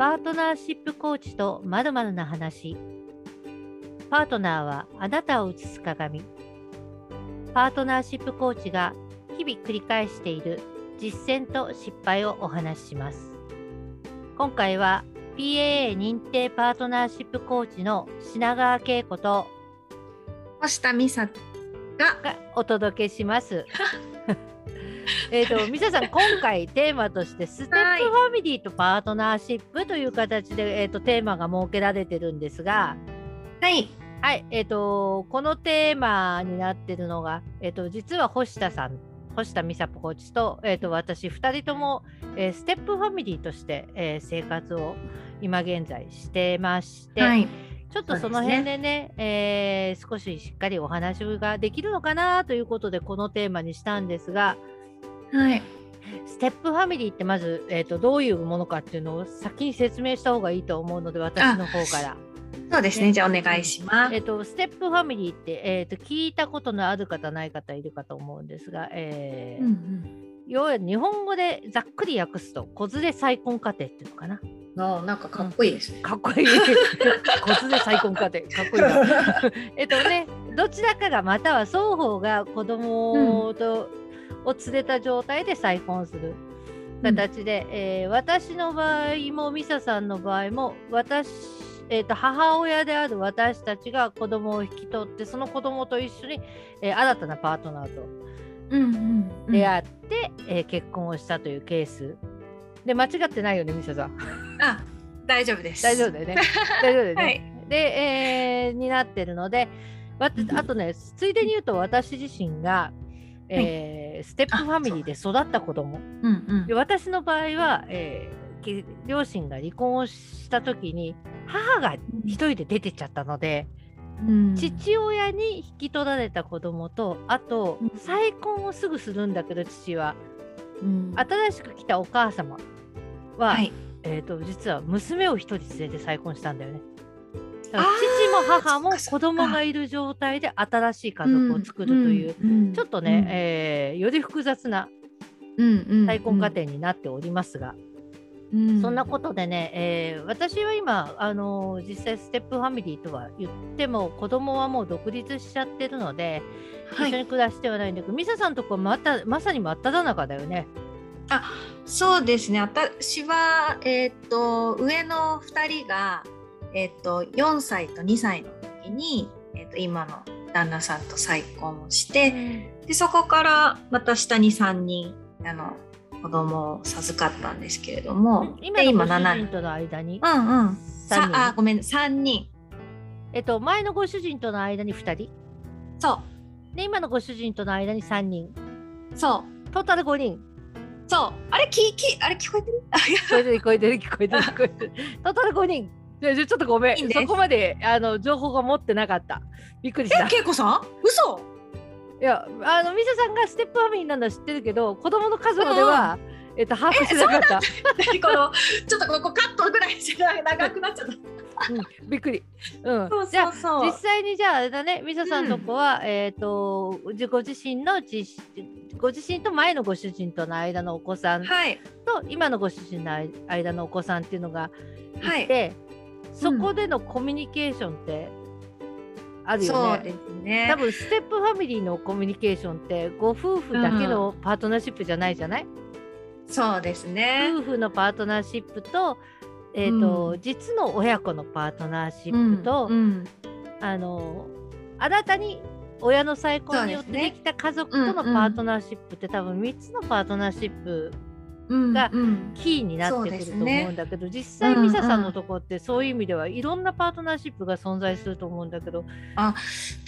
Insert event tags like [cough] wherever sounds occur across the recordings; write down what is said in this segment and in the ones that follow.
パートナーシップコーチとまるまるな話。パートナーはあなたを映す鏡。パートナーシップコーチが日々繰り返している実践と失敗をお話しします。今回は PAA 認定パートナーシップコーチの品川恵子と星田美沙ががお届けします。[laughs] えっと、ミサさん、今回テーマとして、ステップファミリーとパートナーシップという形で、えっと、テーマが設けられてるんですが、はい。はい、えっと、このテーマになってるのが、えっと、実は星田さん、星田美沙コーチと、えっと、私、2人とも、えーステップファミリーとして、えー生活を今現在してまして、はい。ちょっとその辺でね、えー少ししっかりお話ができるのかなということで、このテーマにしたんですが、はいステップファミリーってまず、えー、とどういうものかっていうのを先に説明した方がいいと思うので、私の方から。そうですねじゃあお願いしますえー、とステップファミリーって、えー、と聞いたことのある方、ない方いるかと思うんですが、えーうんうん要は日本語でざっくり訳すと、子連れ再婚家庭っていうのかな。あなんかかっこいいですね、かっこいい。[laughs] 子連れ再婚家庭、かっこいいな。[laughs] えっとね、どちらかがまたは双方が子供と、を連れた状態で再婚する。形で、えー私の場合もミサさんの場合も私、えー、と母親である私たちが子供を引き取ってその子供と一緒に、えー新たなパートナーとうんうんうん。出会って、えー結婚をしたというケース。で間違ってないよねミサさん。あ大丈夫です。大丈夫だよね。[laughs] 大丈夫だよね、はい。で、えーになってるので、あとね、ついでに言うと、私自身が、えーステップファミリーで育った子供。うんうん。で私の場合は、えーき両親が離婚をした時に母が一人で出てっちゃったので、うん。父親に引き取られた子供とあとうん。再婚をすぐするんだけど父は。うん。新しく来たお母様は、はい。えー、と実は娘を一人連れて再婚したんだよね。父も母も子供がいる状態で新しい家族を作るという、うんちょっとね、えーより複雑なうんうん。再婚家庭になっておりますが、うん。そんなことでね、えー私は今、あのー実際ステップファミリーとは言っても子供はもう独立しちゃってるので、はい。一緒に暮らしてはないんだけどミサさんとこはまたまさに真っ只中だよね。そうですね。私は、えーっと上の2人が、えーっと4歳と2歳の時に、えーっと今の旦那さんと再婚をしてでそこからまた下に3人あの子供を授かったんですけれども今のご主人7との間に、うんうん。あごめん3人。えっと、前のご主人との間に2人？そで今のご主人との間に3人。うそう。トータル5人。そう。あれききあれ [laughs] 聞こえてる？聞こえてる聞こえてる聞こえてる聞こえてる。トータル5人いやちょちょっとごめん。そこまであの情報が持ってなかった。びっくりした。え恵子さん？嘘！いやあのミサさんがステップファミリーなんだ知ってるけど子供の数までは、えっと、把握してなかった、何？このちょっとここカットぐらいして長くなっちゃった。うん、びっくり、うん、そうじゃあ実際にじゃああれだねミサさんとこは、えっ、とじご自身のじご自身と前のご主人との間のお子さんはい。と今のご主人の間のお子さんっていうのがはい。いて、そこでのコミュニケーションってあるよね。そうですね。多分ステップファミリーのコミュニケーションってご夫婦だけのパートナーシップじゃないじゃない、そうですね。夫婦のパートナーシップと,、えーとうん。実の親子のパートナーシップと、うんあの新たに親の再婚によってできた家族とのパートナーシップって、多分3つのパートナーシップうんがうん。キーになってくると思そうんだけど、実際うんミサさんのところってそういう意味ではいろんなパートナーシップが存在すると思うんだけど、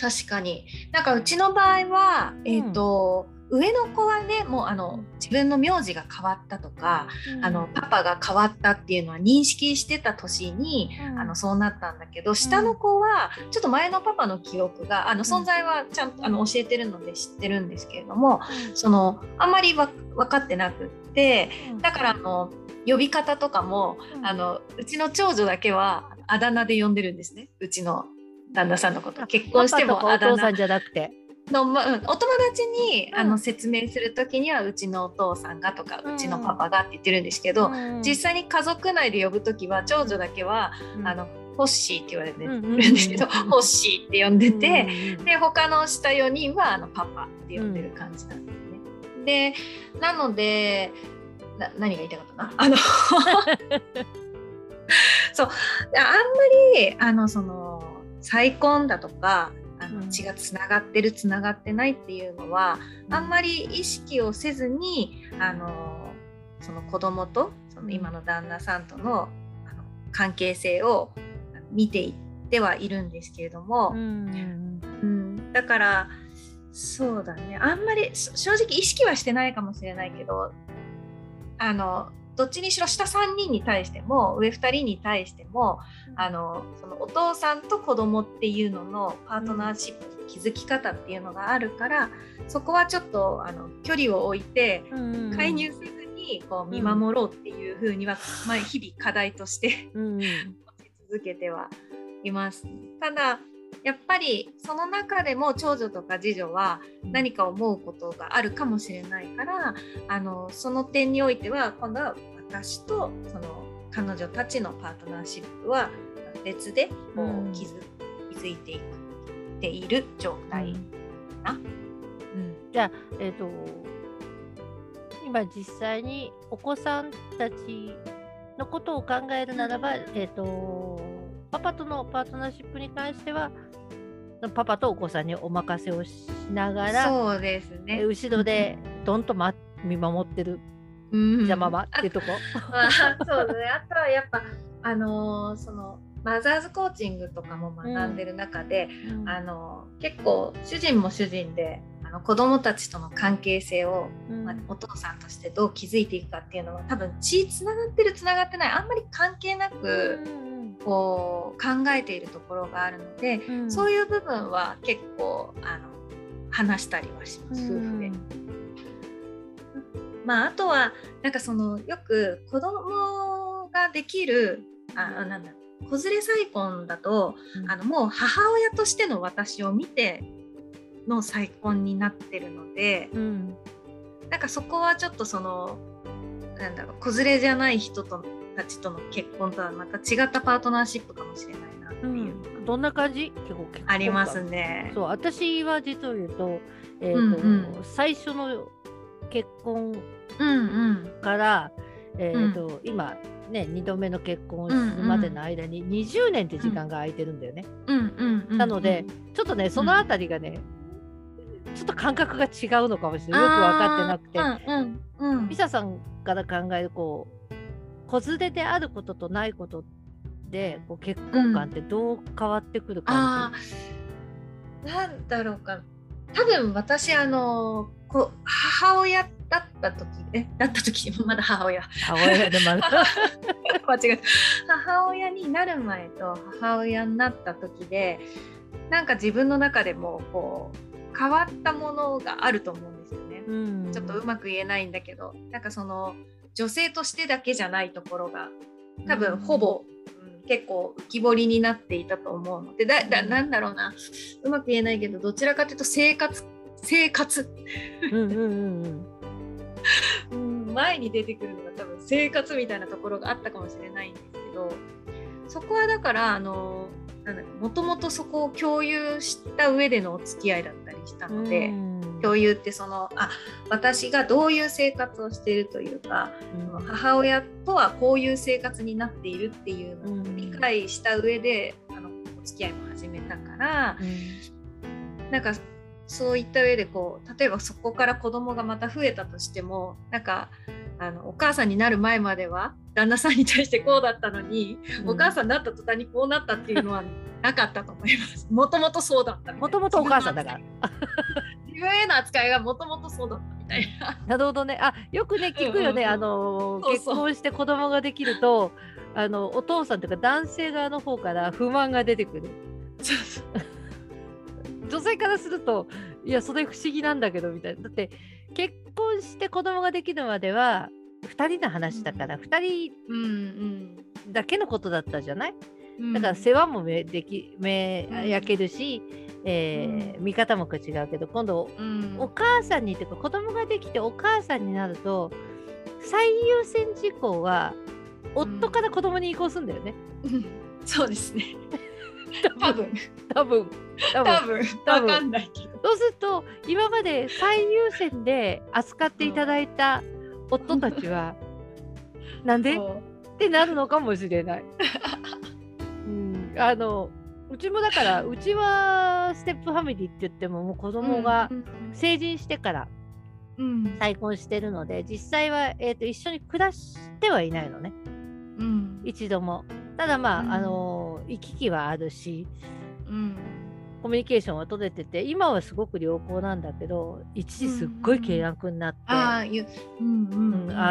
確かに。なんかうちの場合は、えっ、と上の子はねもうあの自分の名字が変わったとか、あのパパが変わったっていうのは認識してた年に、うん。あのそうなったんだけど下の子はちょっと前のパパの記憶があの存在はちゃんとあの教えてるので知ってるんですけれどもそのあんまりわ分かってなくってうん。だからあの呼び方とかもうん。あのうちの長女だけはあだ名で呼んでるんですね。うちの旦那さんのこと。結婚してもあだ名父さんじゃなくて。お友達に、うん。あの説明する時にはうちのお父さんがとか、ううんちのパパがって言ってるんですけど、うん実際に家族内で呼ぶ時は長女だけは、うんあのホッシーって言われてるうんですけど、ホッシーって呼んでて、で他の下4人はあのパパって呼んでる感じなんです。ね。でなのでな何が言いたかったな？[laughs] あの [laughs] そう。あんまりあのその再婚だとかあうん。の血がつながってるつながってないっていうのは、あんまり意識をせずにあのその子供とその今の旦那さんとのあの関係性を見ていってはいるんですけれども、うんうん。うん、だからそうだね。あんまりそ正直意識はしてないかもしれないけどあのどっちにしろ下3人に対しても上2人に対してもあのそのお父さんと子供っていうののパートナーシップの築き方っていうのがあるからそこはちょっとあの距離を置いて介入せずにこう見守ろうっていうふうには、まあ、日々課題として [laughs] 持ち続けてはいます。ただやっぱりその中でも長女とか次女は何か思うことがあるかもしれないからあのその点においては今度は私とその彼女たちのパートナーシップは別でこうん。う築築いていくている状態な。うん。じゃあえっ、と今実際にお子さんたちのことを考えるならば、えっ、とパパとのパートナーシップに関してはパパとお子さんにお任せをしながら、そうですねえ。後ろでどんと、ま、見守ってるうんじゃままっていうとこ。まあ、そうですね。あとはやっぱあのーそのマザーズコーチングとかも学んでる中で、うんあの結構主人も主人であの子供たちとの関係性を、うん。まあ、お父さんとしてどう築いていくかっていうのは多分血つながってるつながってないあんまり関係なくこう考えているところがあるので、うん。そういう部分は結構あの話したりはします、夫婦で。まあ、あとはなんかそのよく子供ができるあなんだ子連れ再婚だとうん。あのもう母親としての私を見ての再婚になってるのでうん。なんかそこはちょっとそのなんだろう子連れじゃない人とたちとの結婚とはまた違ったパートナーシップかもしれないなってういう。のがん。どんな感じ？結構ありますね。そう私は実を言うと,、えーとうんうん。最初の結婚うんうん。から、えーと今ね2度目の結婚をするまでの間に20年って時間が空いてるんだよね。うんうんうん。なのでちょっとねそのあたりがね、ちょっと感覚が違うのかもしれない。よく分かってなくて、うんうんうん。ミサさんから考えるこう子連れであることとないことでこう結婚観ってどう変わってくるあ感ーなんだろうか。多分私あのこ母親だった時えだった時？[laughs] まだ母親。じ母親でまだ [laughs] 間違えた。母親になる前と母親になった時でなんか自分の中でもこう変わったものがあると思うんですよね。うん。ちょっとうまく言えないんだけど。なんかその女性としてだけじゃないところが多分ほぼ、うん結構浮き彫りになっていたと思うの。でだだなんだろうな。うまく言えないけどどちらかというと生活生活、うん [laughs] 前に出てくるのが多分生活みたいなところがあったかもしれないんですけど。そこはだからあのなんだろうもともとそこを共有した上でのお付き合いだったりしたので。うん共有ってそのあ私がどういう生活をしているというかうん母親とはこういう生活になっているっていうのをうん理解した上で、あのお付き合いも始めたからなんかそういった上でこう例えばそこから子供がまた増えたとしてもなんかあのお母さんになる前までは旦那さんに対してこうだったのに、お母さんになった途端にこうなったっていうのはなかったと思います。[laughs] もともとそうだったもともとお母さんだから。自分への扱いがもともとそうだったみたいな。[laughs] なるほどね。あよくね聞くよね。うんうんうんあの結婚して子供ができるとあのお父さんというか男性側の方から不満が出てくる。[laughs] 女性からするといやそれ不思議なんだけどみたいな。だって結婚して子供ができるまでは2人の話だから2人うんだけのことだったじゃない？うん。だから世話もめできめうん焼けるし、えー見方も違うけど今度うん。お母さんにっていうか子供ができてお母さんになると最優先事項は夫から子供に移行するんだよね。うん。そうですね。多分。多分。多分。多分。多分。わかんないけど。そうすると今まで最優先で扱っていただいた夫たちは [laughs] なんで？ってなるのかもしれない。[laughs] うん、あのうちもだからうちはステップファミリーって言ってももう子供がうん。成人してからうん。再婚してるので実際は、えー、と一緒に暮らしてはいないのね。うん。一度も。ただまあ、うん。あの行き来はあるしうん。コミュニケーションは取れてて今はすごく良好なんだけど一時すっごい契約になって、あ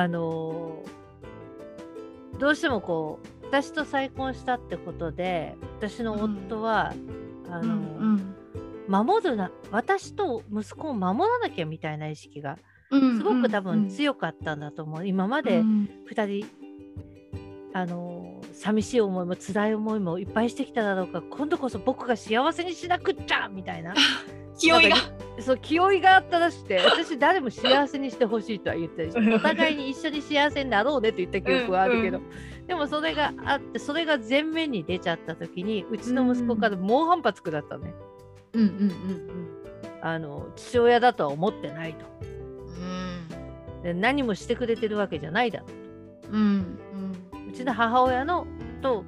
のどうしてもこう私と再婚したってことで私の夫は、あうのん。守るな私と息子を守らなきゃみたいな意識がうんすごく多うん分強かったんだと思う、今までうん。2人あの寂しい思いも辛い思いもいっぱいしてきただろうから今度こそ僕が幸せにしなくっちゃみたいな。気負いが。そう気負いがあったらしくて [laughs] 私誰も幸せにしてほしいとは言ったりしてお互いに一緒に幸せになろうねって言った記憶はあるけど、うん。でもそれがあってそれが前面に出ちゃった時にうちの息子から猛反発食らったね、うんうんあの父親だとは思ってないと。うん。で何もしてくれてるわけじゃないだろううんうんうちの母親のと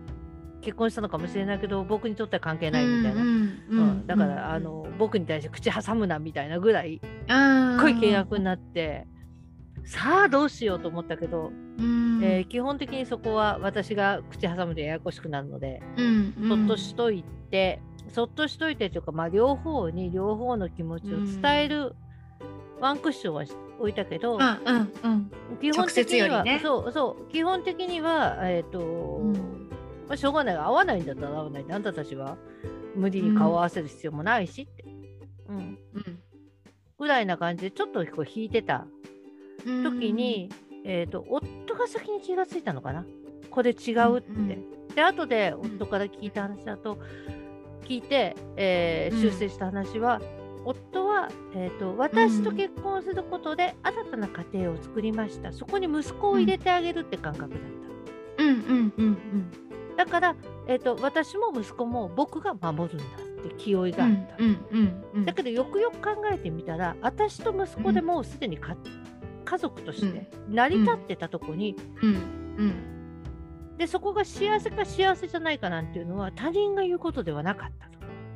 結婚したのかもしれないけど僕にとっては関係ないみたいな、うんだから、あの僕に対して口挟むなみたいなぐらいすっごい契約になってさあどうしようと思ったけど、えー基本的にそこは私が口挟むとややこしくなるので、そっとしといてそっとしといてというか、まあ、両方に両方の気持ちを伝えるワンクッションは置いたけど、うんうんうん。基本的には、ね。そうそう。基本的にはえっ、と、ん。まあ、しょうがない。合わないんだったら合わない。であんたたちは無理に顔を合わせる必要もないしって、うん。ぐらいな感じでちょっとこう引いてたうん。時に、えー、と夫が先に気がついたのかな？これ違うって。うんうんで後で夫から聞いた話だと聞いて、えーうん。修正した話は、夫は、えー、と私と結婚することで新たな家庭を作りましたそこに息子を入れてあげるって感覚だった。うんうんうんだから、えー、と私も息子も僕が守るんだって気負いがあった。うんうんうんだけどよくよく考えてみたら私と息子でもうすでにか、家族として成り立ってたとこに、うんうんでそこが幸せか幸せじゃないかなんていうのは他人が言うことではなかったと。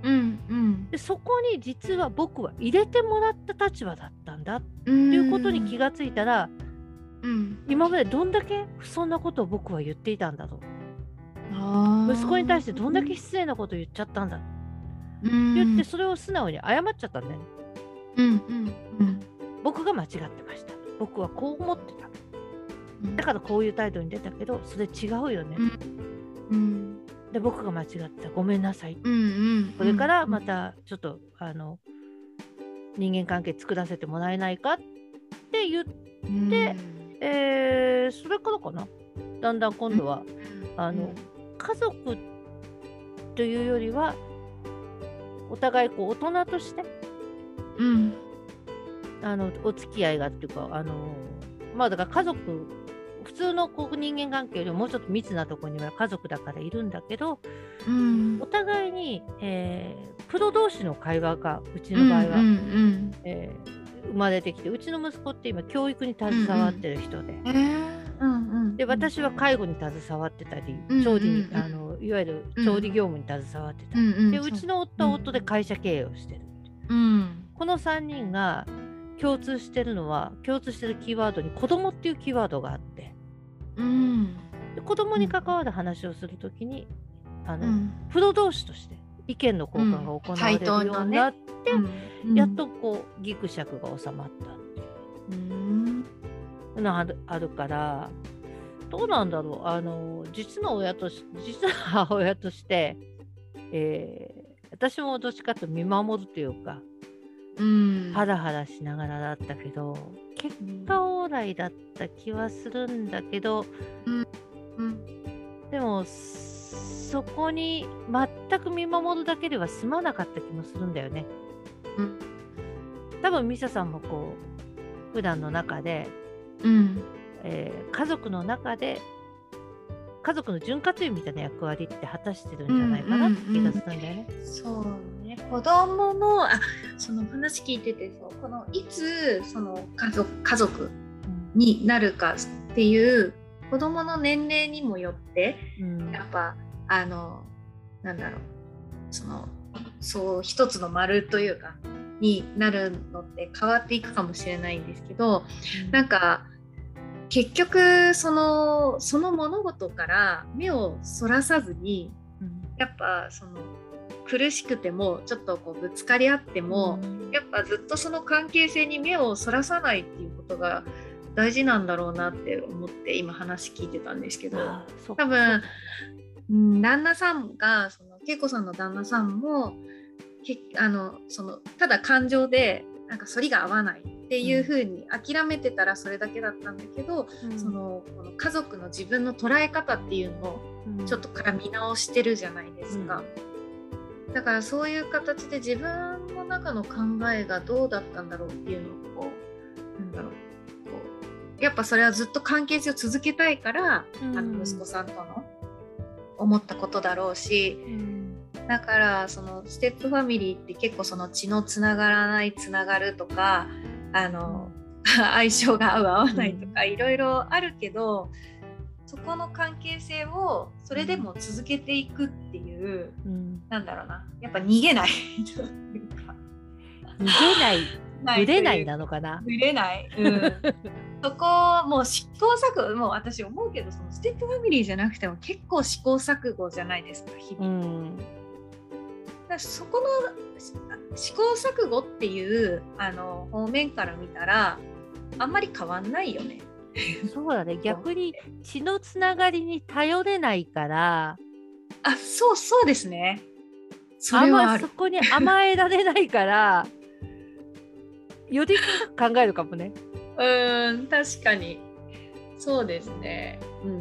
うんうん。でそこに実は僕は入れてもらった立場だったんだってうんいうことに気がついたら、うん。今までどんだけそんなことを僕は言っていたんだろうあー。息子に対してどんだけ失礼なこと言っちゃったんだって。うん。言ってそれを素直に謝っちゃったんだよ。ね。うんうんうん。僕が間違ってました。僕はこう思ってた。うん。だからこういう態度に出たけど、それ違うよね。うんで、僕が間違ってた。ごめんなさい。うんうん。これからまたちょっと、あの、人間関係作らせてもらえないか？って言って、でえーそれからかな？だんだん今度は、あの家族というよりは、お互いこう大人としてうん。あのお付き合いがっていうかあのまあだから家族普通のこう人間関係よりももうちょっと密なところには家族だからいるんだけどうん。お互いに、えープロ同士の会話がうちの場合は、うんうんえー生まれてきてうちの息子って今教育に携わってる人で。うん。えー。うんうんで私は介護に携わってたりうん調理に、うんあのいわゆる調理業務に携わってたり、うんうん。でうちの夫は夫で会社経営をしてる、うん。この3人が共通してるのは共通してるキーワードに子供っていうキーワードがあってうん。で子供に関わる話をするときにあの、うん。プロ同士として意見の交換が行われるようになって、やっとこうギクシャクが収まったってう。ん。いうのがあるあるからどうなんだろう。あの実の親とし実の母親として、えー私もどっちかと見守るというかうん。ハラハラしながらだったけど結果オーライだった気はするんだけどうんでもそこに全く見守るだけでは済まなかった気もするんだよね。うん多分ミサさんもこう普段の中で、うんえー家族の中で家族の潤滑油みたいな役割って果たしてるんじゃないかなって気がするんだよね。そうね子供のあその話聞いててそうこのいつその家族家族になるかっていう子供の年齢にもよってうん。やっぱあのなんだろうそのそう一つの丸というかになるのって変わっていくかもしれないんですけどなんか結局そのその物事から目をそらさずにうん。やっぱその苦しくてもちょっとこうぶつかり合っても、やっぱずっとその関係性に目をそらさないっていうことが大事なんだろうなって思って今話聞いてたんですけど多分うん旦那さんがその恵子さんの旦那さんもけあのそのただ感情でなんか反りが合わないっていう風に諦めてたらそれだけだったんだけど、うん。そのこの家族の自分の捉え方っていうのをうん。ちょっとから見直してるじゃないですか。だからそういう形で自分の中の考えがどうだったんだろうっていうのをこうなんだろう。こうやっぱそれはずっと関係性を続けたいから、うん。あの息子さんとの思ったことだろうしうん。だからそのステップファミリーって結構その血のつながらないつながるとかあの [laughs] 相性が合う合わないとかいろいろあるけどそこの関係性をそれでも続けていくっていう。うんなんだろうな、やっぱ逃げないというか。[laughs] 逃げない、ぶれないなのかな。ぶれない。うん、[laughs] そこもう試行錯誤、もう私思うけど、そのステップファミリーじゃなくても結構試行錯誤じゃないですか、日う々。ん、だからそこのし試行錯誤っていうあの方面から見たら、あんまり変わんないよね。そうだね。[laughs] 逆に血のつながりに頼れないから、あ、そうそうですね。そあんれはあそ。こに甘えられないから、より深く考えるかもね。[laughs] うーん、確かに。そうですね。うんう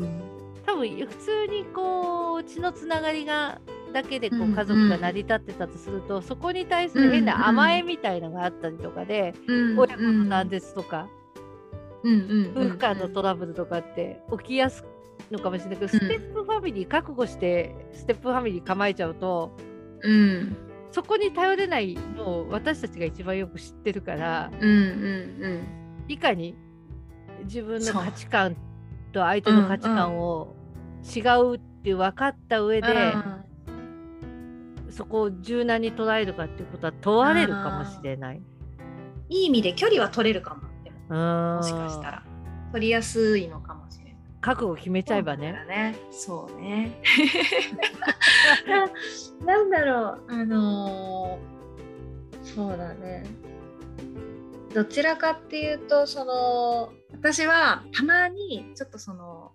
んうん。多分普通にこう血のつながりがだけでこうんううん家族が成り立ってたとすると、そこに対する変な甘えみたいのがあったりとかで、親子の断絶とか、うんうんうん夫婦間のトラブルとかって起きやすいのかもしれないけど、ステップファミリー覚悟してステップファミリー構えちゃうとうん。そこに頼れないのを私たちが一番よく知ってるからうんうんいかに自分の価値観と相手の価値観を違うって分かった上で、そこを柔軟に捉えるかっていうことは問われるかもしれない。いい意味で距離は取れるかも。でもももしかしたら。取りやすいのかもしれない。覚悟決めちゃえばね。そうだね。そうね。[laughs] ななんだろう。あのーそうだね。どちらかっていうとその私はたまにちょっとその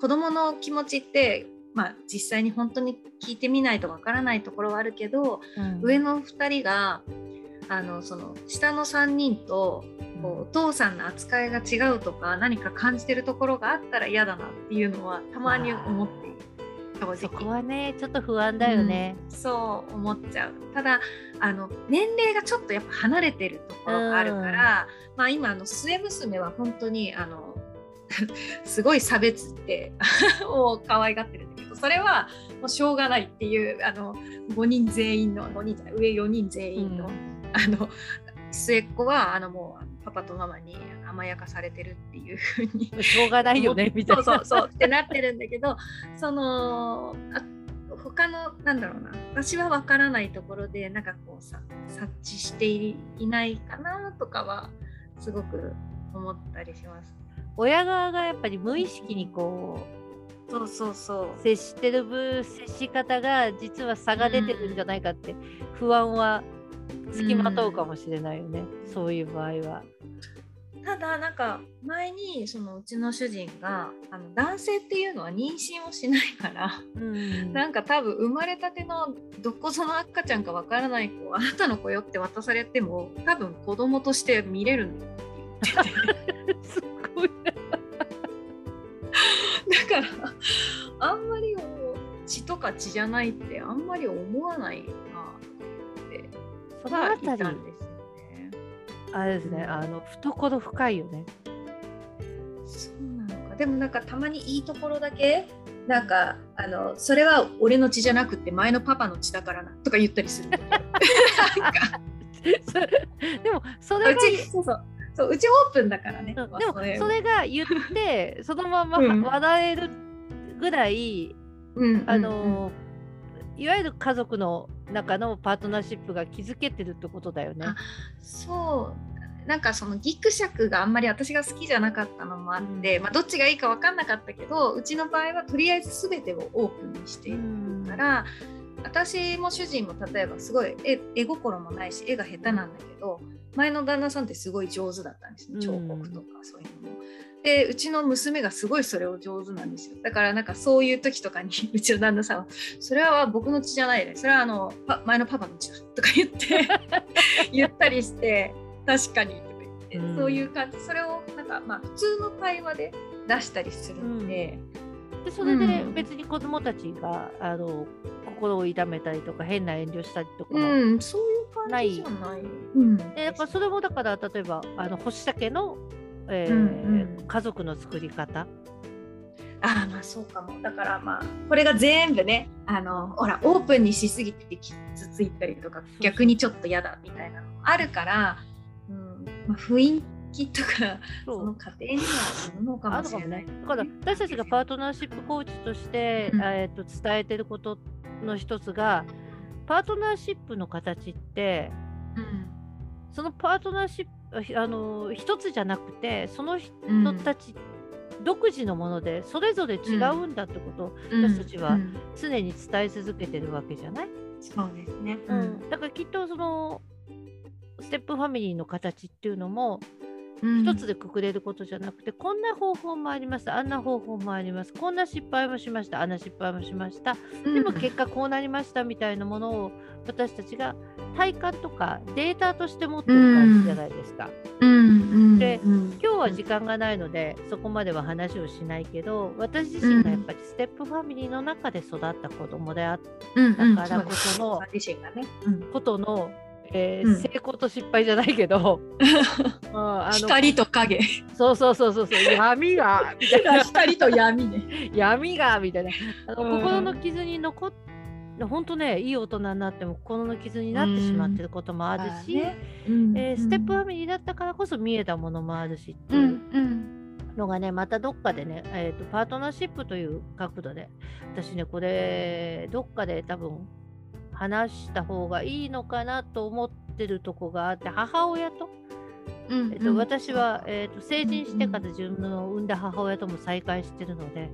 子供の気持ちってまあ実際に本当に聞いてみないとわからないところはあるけど、うん。上の2人があのその下の3人とこうお父さんの扱いが違うとか何か感じてるところがあったら嫌だなっていうのはたまに思っている。正そこ直。はねちょっと不安だよね。うん。そう思っちゃう。ただあの年齢がちょっとやっぱ離れてるところがあるから、まあ今あの末娘は本当にあの [laughs] すごい差別って [laughs] を可愛がってるんだけどそれはもうしょうがないっていうあの5人全員の5人じゃない上4人全員の,、うんあの末っ子はあのもうパパとママに甘やかされてるっていうふうに [laughs] しょうがないよねみたいな。そうそうそうってなってるんだけどそのあ他のなんだろうな私は分からないところでなんかこうさ察知していいないかなとかはすごく思ったりします。親側がやっぱり無意識にこそうそうそうう接してる分接し方が実は差が出てるんじゃないかって不安はつきまとうかもしれないよね、そういう場合は。ただなんか前にそのうちの主人があの男性っていうのは妊娠をしないからうん。なんか多分生まれたてのどこその赤ちゃんかわからない子あなたの子よって渡されても多分子供として見れるんだよって言っててすごい。だからあんまりか血じゃないってあんまり思わないそのあいたたり。ね。あれですねあの懐深いよね。そうなのか。でもなんかたまにいいところだけなんかあのそれは俺の血じゃなくて前のパパの血だからなとか言ったりする [laughs] でもそうれがちそうそう。そううちオープンだからね。でもそれが言ってそのままうん。笑えるぐらい、うん。あのいわゆる家族の中のパートナーシップが築けてるってことだよね。あそうなんかそのギクシャクがあんまり私が好きじゃなかったのもあって、まあ、どっちがいいか分かんなかったけどうちの場合はとりあえず全てをオープンにしているから、私も主人も例えばすごい絵絵心もないし絵が下手なんだけど前の旦那さんってすごい上手だったんですね彫刻とかそういうのも。でうちの娘がすごいそれを上手なんですよ。だからなんかそういう時とかに [laughs] うちの旦那さんは「それは僕の血じゃないね。それはあのパ前のパパの血だ」とか言って [laughs] 言ったりして「確かに」とか言って、うん。そういう感じ。それをなんかまあ普通の会話で出したりするので。でそれでうん。別に子供たちがあの心を痛めたりとか変な遠慮したりとかも、うん、そういう感じじゃない。うん、でやっぱそれもだから例えばあの星竹の、えーうんうん。家族の作り方？ああまあそうかも。だからまあこれが全部ねあのほらオープンにしすぎて傷ついたりとか逆にちょっと嫌だみたいなのもあるから、うんまあ、雰囲気とかそその家庭にはあるのかもしれない。ね。だから私たちがパートナーシップコーチとして、うん。えー、と伝えてることの一つがパートナーシップの形ってそのパートナーシップあの一つじゃなくてその人うんたち独自のものでそれぞれ違うんだってことをうん。私たちはうん。常に伝え続けてるわけじゃない、そうですね。うん。だからきっとそのステップファミリーの形っていうのもうん一つでくくれることじゃなくて、こんな方法もあります。あんな方法もあります。こんな失敗もしました。あんな失敗もしました。でも結果こうなりましたみたいなものを私たちが体感とかデータとして持ってる感じじゃないですか。うん。うん。でうん。今日は時間がないのでそこまでは話をしないけど私自身がやっぱりステップファミリーの中で育った子供であっうん。うん。だからこそのことの、えーうん。成功と失敗じゃないけど、[laughs] うんあの光と影。そうそうそうそうそう闇がみたいな。光と闇ね。[laughs] 闇がみたいな。あの、うん。心の傷に残っ本当ねいい大人になっても心の傷になってしまってることもあるし、えーステップファミリーだったからこそ見えたものもあるしってうん。いううん。のがね、またどっかでね、えーと、パートナーシップという角度で私ねこれどっかで多分話した方がいいのかなと思ってるとこがあって母親と,、うんえーと私は、えーと成人してから自分の産んだ母親とも再会してるので、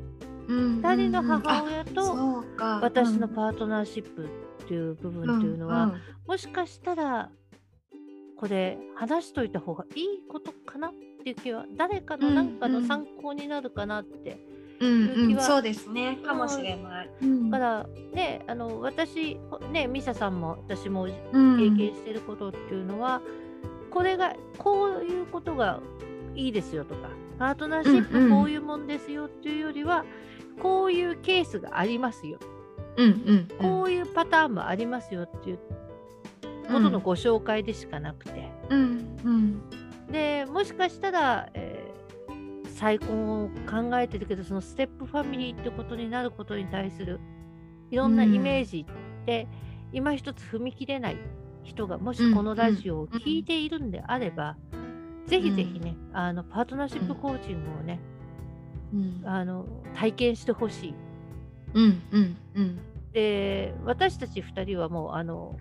二2人の母親と私のーパートナーシップっていう部分っていうのは、もしかしたらこれ話しといた方がいいことかなっていう気は誰かの何かの参考になるかなって。うんうんそうですね。かもしれない。だからねあの私ねミサさんも私も経経験してることっていうのは、これがこういうことがいいですよとかパートナーシッうんうん。プこういうもんですよっていうよりは、こういうケースがありますよ、うんうん。こういうパターンもありますよっていうことのご紹介でしかなくて、うんうん。でもしかしたら、えー再婚を考えてるけどそのステップファミリーってことになることに対するいろんなイメージって、今一つ踏み切れない人がもしこのラジオを聞いているんであれば、ぜひぜひね、あのパートナーシップコーチングをね、うん。あの体験してほしい。うんうんうん。で私たち2人はもうあの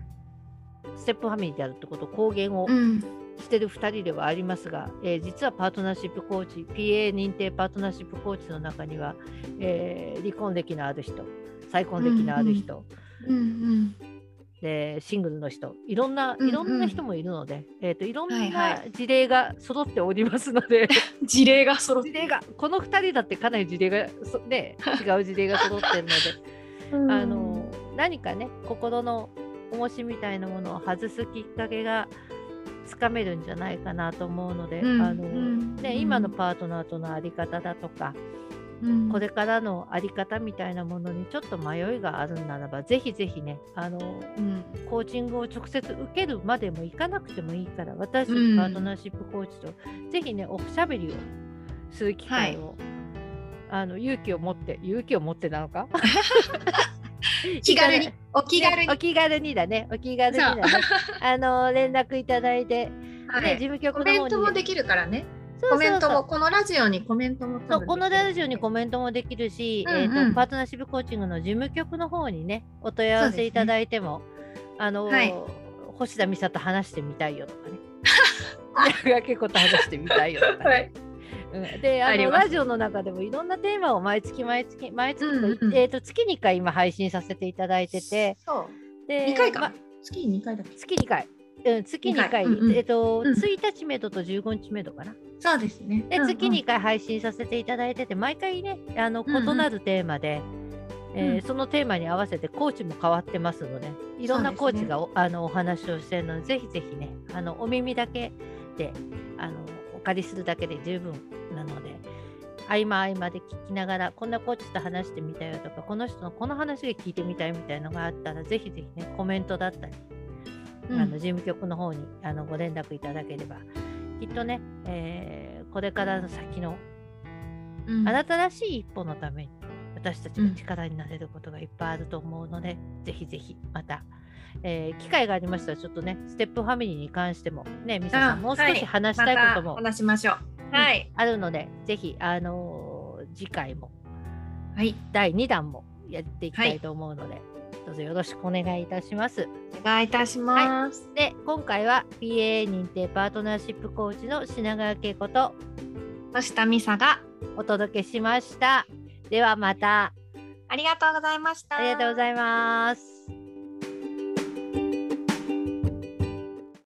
ステップファミリーであるってことを公言をうんしてる2人ではありますが、えー実はパートナーシップコーチ PA 認定パートナーシップコーチの中には、えー離婚歴のある人再婚歴のある人、うんでシングルの人いろんなうんいろんな人もいるので、えー、といろんはいはな事例が揃っておりますので、[laughs] 事例が揃っ事例がこの2人だってかなり事例がそ、ね、違う事例が揃ってるので。[laughs] あの何かね心の重しみたいなものを外すきっかけがつかめるんじゃないかなと思うので、うんあのうんね、今のパートナーとの在り方だとか、うん。これからのあり方みたいなものにちょっと迷いがあるならばぜひぜひねあのうん。コーチングを直接受けるまでもいかなくてもいいから私たちうん。パートナーシップコーチとぜひねおしゃべりをする機会を、あの勇気を持って勇気を持ってなのか？[laughs] 気軽に。お気軽に。ねお気軽にだね。お気軽にだね。[laughs] あの連絡いただいて、ね、はい。事務局コメの方にントもできるからね。コメントもこのラジオにコメントもそうこのラジオにコメメントもできるし、うんうん。えーとパートナーシップコーチングの事務局の方にねお問い合わせいただいても、あのーはい。星田美沙と話してみたいよとかね。宮掛子と話してみたいよとか、ね。はいうん、であのラジオの中でもいろんなテーマを毎月毎月毎月、うんうんえー、と月2回今配信させていただいててそう。で2回か、ま月に2回だっけ？月2回。うん、月2二回。回、うんうん。えっ、と、うん。1日目とと15日目とかな。そうですね。で、うんうん。月2回配信させていただいてて、毎回ね、あの異うんうん。なるテーマで、えーうん。そのテーマに合わせてコーチも変わってますので、いろんなコーチがお,、あのお話をしてるので、ぜひぜひね、あのお耳だけであのお借りするだけで十分なので、合間合間で聞きながら、こんなコーチと話してみたよとか、この人のこの話が聞いてみたいみたいなのがあったら、ぜひぜひね、コメントだったり、うん。あの事務局の方にあのご連絡いただければ、きっとね、えーこれからの先のうん。あなたらしい一歩のために私たちが力になれることがいっぱいあると思うので、ぜひぜひまた、えー機会がありましたらちょっとねステップファミリーに関してもねミサさあんもう少しはい話したいこともまた話しましょう。はい、あるので、ぜひあのー次回もはい。第2弾もやっていきたいと思うので、どうぞよろしくお願いいたします。お願いいたします、で今回は PA 認定パートナーシップコーチの品川恵子と星田美沙がお届けしました。ではまた。ありがとうございました。ありがとうございます。